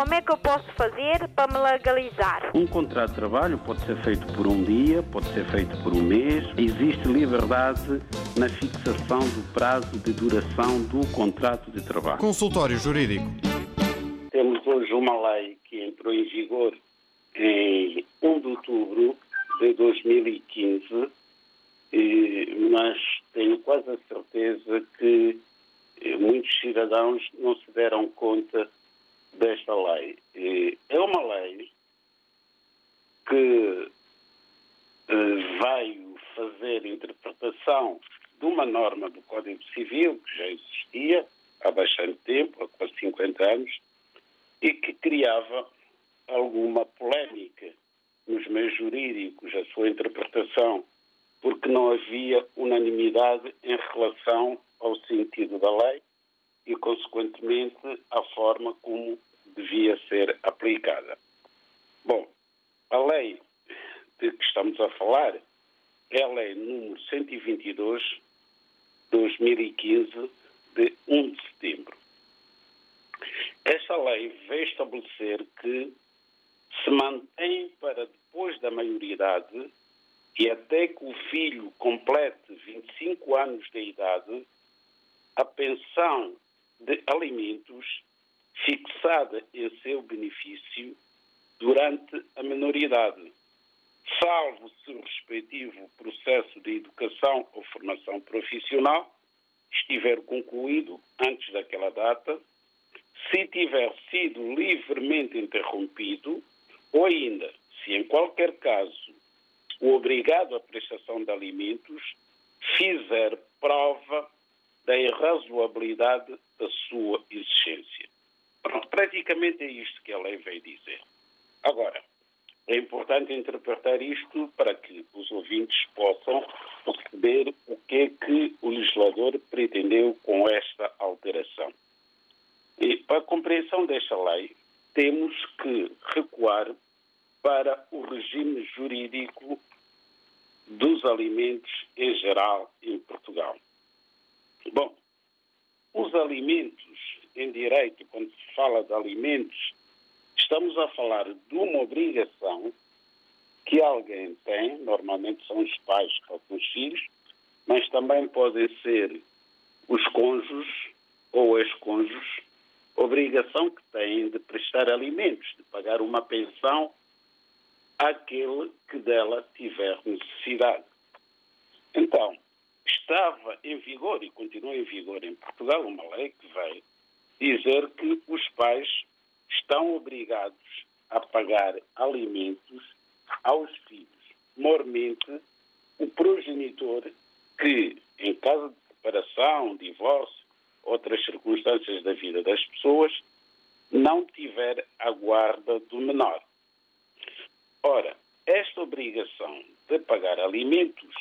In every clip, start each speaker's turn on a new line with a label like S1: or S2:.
S1: Como é que eu posso fazer para me legalizar?
S2: Um contrato de trabalho pode ser feito por um dia, pode ser feito por um mês. Existe liberdade na fixação do prazo de duração do contrato de trabalho.
S3: Consultório Jurídico.
S2: Temos hoje uma lei que entrou em vigor em 1 de outubro de 2015, mas tenho quase a certeza que muitos cidadãos não se deram conta desta lei. É uma lei que veio fazer interpretação de uma norma do Código Civil que já existia há bastante tempo, há quase 50 anos, e que criava alguma polémica nos meios jurídicos, a sua interpretação, porque não havia unanimidade em relação ao sentido da lei e, consequentemente, à forma como devia ser aplicada. Bom, a lei de que estamos a falar é a lei número 122 de 2015 de 1 de setembro. Esta lei veio estabelecer que se mantém para depois da maioridade e até que o filho complete 25 anos de idade a pensão de alimentos fixada em seu benefício durante a minoridade, salvo se o respectivo processo de educação ou formação profissional estiver concluído antes daquela data, se tiver sido livremente interrompido ou ainda, se em qualquer caso o obrigado à prestação de alimentos fizer prova da irrazoabilidade da sua existência. Praticamente é isto que a lei veio dizer. Agora, é importante interpretar isto para que os ouvintes possam perceber o que é que o legislador pretendeu com esta alteração. E para a compreensão desta lei, temos que recuar para o regime jurídico dos alimentos em geral em Portugal. Bom, os alimentos em direito, quando se fala de alimentos, estamos a falar de uma obrigação que alguém tem, normalmente são os pais com os filhos, mas também podem ser os cônjuges ou ex-cônjuges, obrigação que têm de prestar alimentos, de pagar uma pensão àquele que dela tiver necessidade. Então, estava em vigor e continua em vigor em Portugal uma lei que vai dizer que os pais estão obrigados a pagar alimentos aos filhos. Mormente, o progenitor que, em caso de separação, divórcio, outras circunstâncias da vida das pessoas, não tiver a guarda do menor. Ora, esta obrigação de pagar alimentos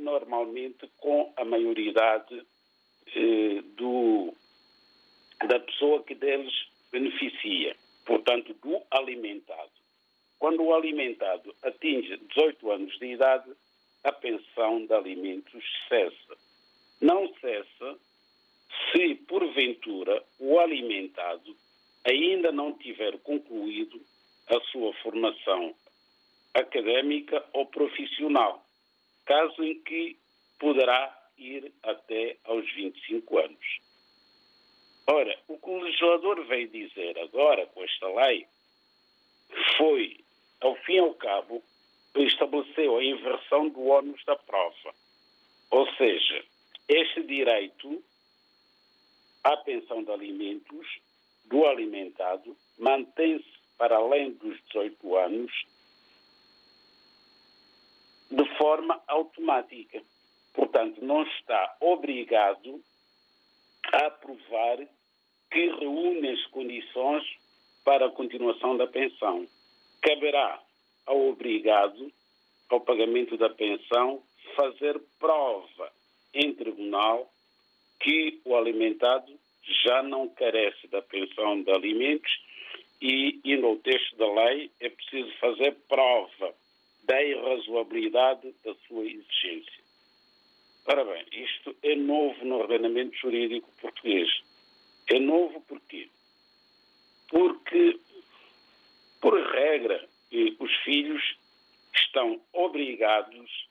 S2: normalmente com a maioridade eh, do, da pessoa que deles beneficia, portanto, do alimentado. Quando o alimentado atinge 18 anos de idade, a pensão de alimentos cessa. Não cessa se, porventura, o alimentado ainda não tiver concluído a sua formação académica ou profissional, caso em que poderá ir até aos 25 anos. Ora, o que o legislador veio dizer agora com esta lei foi, ao fim e ao cabo, estabeleceu a inversão do ônus da prova. Ou seja, este direito à pensão de alimentos do alimentado mantém-se para além dos 18 anos de forma automática. Portanto, não está obrigado a provar que reúne as condições para a continuação da pensão. Caberá ao obrigado ao pagamento da pensão fazer prova em tribunal que o alimentado já não carece da pensão de alimentos e, e no texto da lei é preciso fazer prova da irrazoabilidade da sua exigência. Ora bem, isto é novo no ordenamento jurídico português. É novo porquê? porque, por regra, os filhos estão obrigados,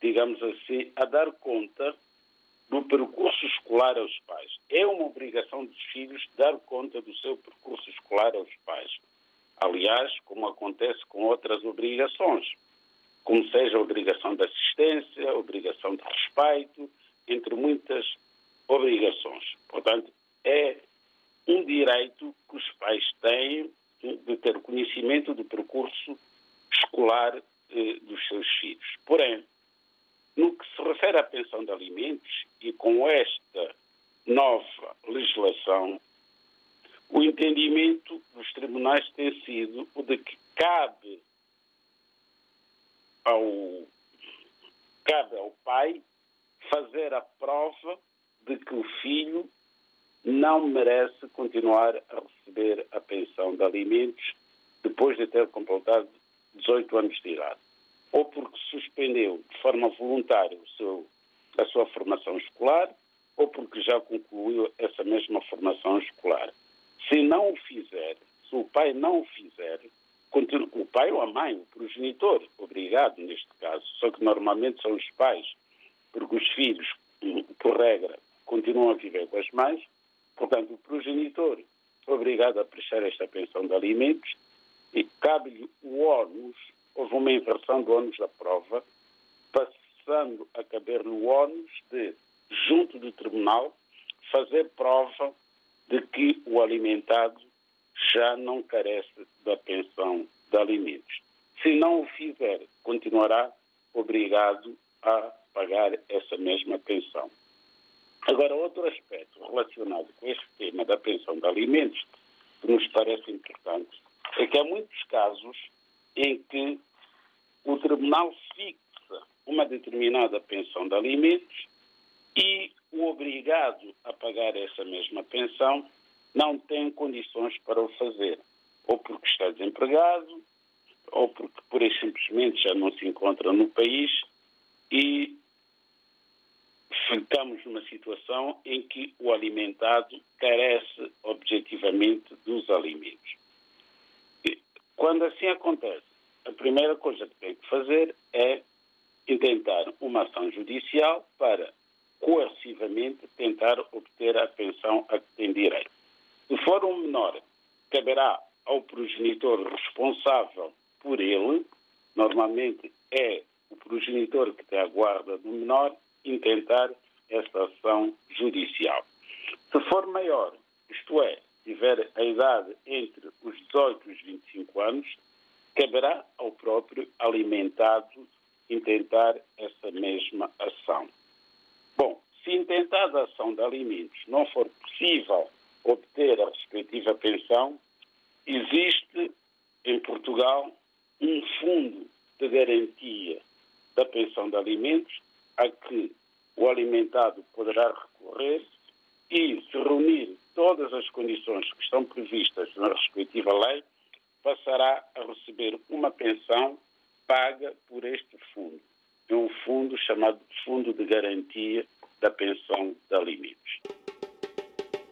S2: digamos assim, a dar conta do percurso escolar aos pais. É uma obrigação dos filhos dar conta do seu percurso escolar aos pais. Aliás, como acontece com outras obrigações, como seja a obrigação de assistência, a obrigação de respeito, entre muitas obrigações. Portanto, é um direito que os pais têm de ter conhecimento do percurso escolar eh, dos seus filhos. Porém, no que se refere à pensão de alimentos e com esta nova legislação, o entendimento dos tribunais tem sido o de que cabe ao, cabe ao pai fazer a prova de que o filho não merece continuar a receber a pensão de alimentos depois de ter completado 18 anos de idade. Ou porque suspendeu de forma voluntária seu, a sua formação escolar, ou porque já concluiu essa mesma formação escolar. Se não o fizer, se o pai não o fizer, o pai ou a mãe, o progenitor, obrigado neste caso, só que normalmente são os pais, porque os filhos, por regra, continuam a viver com as mães, portanto, o progenitor obrigado a prestar esta pensão de alimentos e cabe-lhe o ônus, houve uma inversão do ônus da prova, passando a caber-lhe o ônus de, junto do tribunal, fazer prova de que o alimentado já não carece da pensão de alimentos. Se não o fizer, continuará obrigado a pagar essa mesma pensão. Agora, outro aspecto relacionado com este tema da pensão de alimentos que nos parece importante é que há muitos casos em que o tribunal fixa uma determinada pensão de alimentos e o obrigado a pagar essa mesma pensão não tem condições para o fazer, ou porque está desempregado, ou porque por e simplesmente já não se encontra no país e ficamos numa situação em que o alimentado carece objetivamente dos alimentos. Quando assim acontece, a primeira coisa que tem que fazer é intentar uma ação judicial para coercivamente tentar obter a pensão a que tem direito. Se for um menor, caberá ao progenitor responsável por ele, normalmente é o progenitor que tem a guarda do menor, intentar essa ação judicial. Se for maior, isto é, tiver a idade entre os 18 e os 25 anos, caberá ao próprio alimentado intentar essa mesma ação. Bom, se intentada a ação de alimentos não for possível obter a respectiva pensão, existe em Portugal um fundo de garantia da pensão de alimentos a que o alimentado poderá recorrer e, se reunir todas as condições que estão previstas na respectiva lei, passará a receber uma pensão paga por este fundo. É um fundo chamado Fundo de Garantia da Pensão de Alimentos.